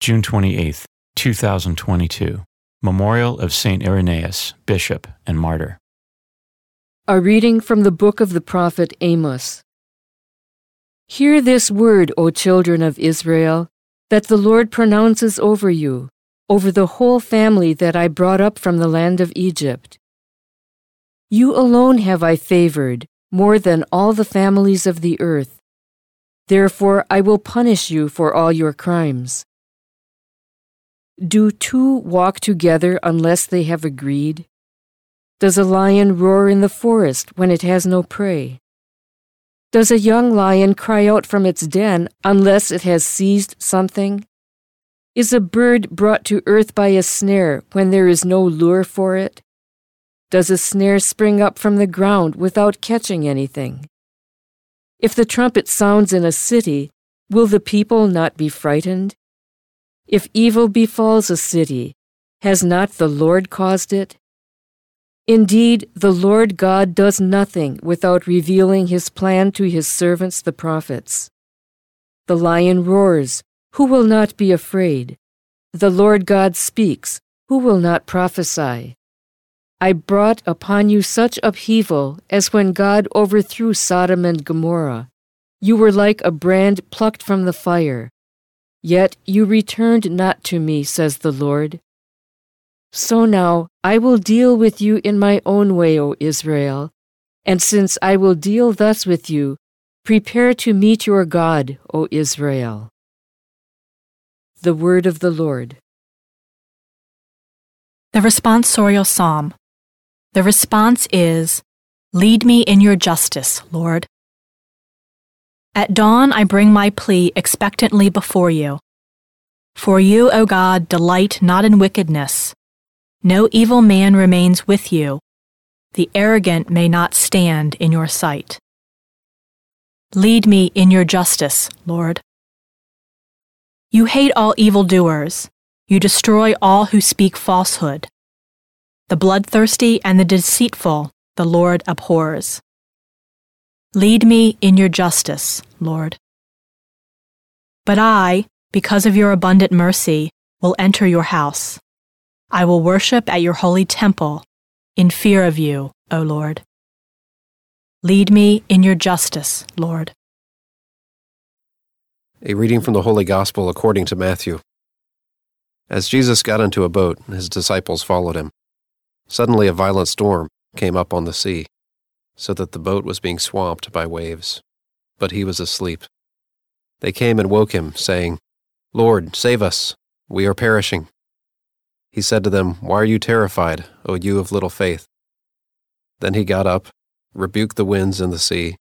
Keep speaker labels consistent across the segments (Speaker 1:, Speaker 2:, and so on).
Speaker 1: June 28, 2022. Memorial of St. Irenaeus, Bishop and Martyr.
Speaker 2: A reading from the book of the prophet Amos. Hear this word, O children of Israel, that the Lord pronounces over you, over the whole family that I brought up from the land of Egypt. You alone have I favored, more than all the families of the earth. Therefore I will punish you for all your crimes. Do two walk together unless they have agreed? Does a lion roar in the forest when it has no prey? Does a young lion cry out from its den unless it has seized something? Is a bird brought to earth by a snare when there is no lure for it? Does a snare spring up from the ground without catching anything? If the trumpet sounds in a city, will the people not be frightened? If evil befalls a city, has not the Lord caused it? Indeed, the Lord God does nothing without revealing his plan to his servants the prophets. The lion roars, who will not be afraid? The Lord God speaks, who will not prophesy? I brought upon you such upheaval as when God overthrew Sodom and Gomorrah. You were like a brand plucked from the fire. Yet you returned not to me, says the Lord. So now I will deal with you in my own way, O Israel. And since I will deal thus with you, prepare to meet your God, O Israel. The Word of the Lord.
Speaker 3: The responsorial psalm. The response is, Lead me in your justice, Lord. At dawn I bring my plea expectantly before you. For you, O God, delight not in wickedness. No evil man remains with you. The arrogant may not stand in your sight. Lead me in your justice, Lord. You hate all evildoers. You destroy all who speak falsehood. The bloodthirsty and the deceitful the Lord abhors. Lead me in your justice, Lord. But I, because of your abundant mercy, will enter your house. I will worship at your holy temple in fear of you, O Lord. Lead me in your justice, Lord.
Speaker 4: A reading from the Holy Gospel according to Matthew. As Jesus got into a boat, his disciples followed him. Suddenly a violent storm came up on the sea so that the boat was being swamped by waves. But he was asleep. They came and woke him, saying, Lord, save us! We are perishing. He said to them, Why are you terrified, O you of little faith? Then he got up, rebuked the winds and the sea,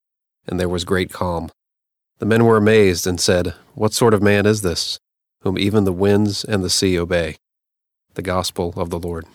Speaker 4: and there was great calm. The men were amazed and said, What sort of man is this, whom even the winds and the sea obey? The Gospel of the Lord.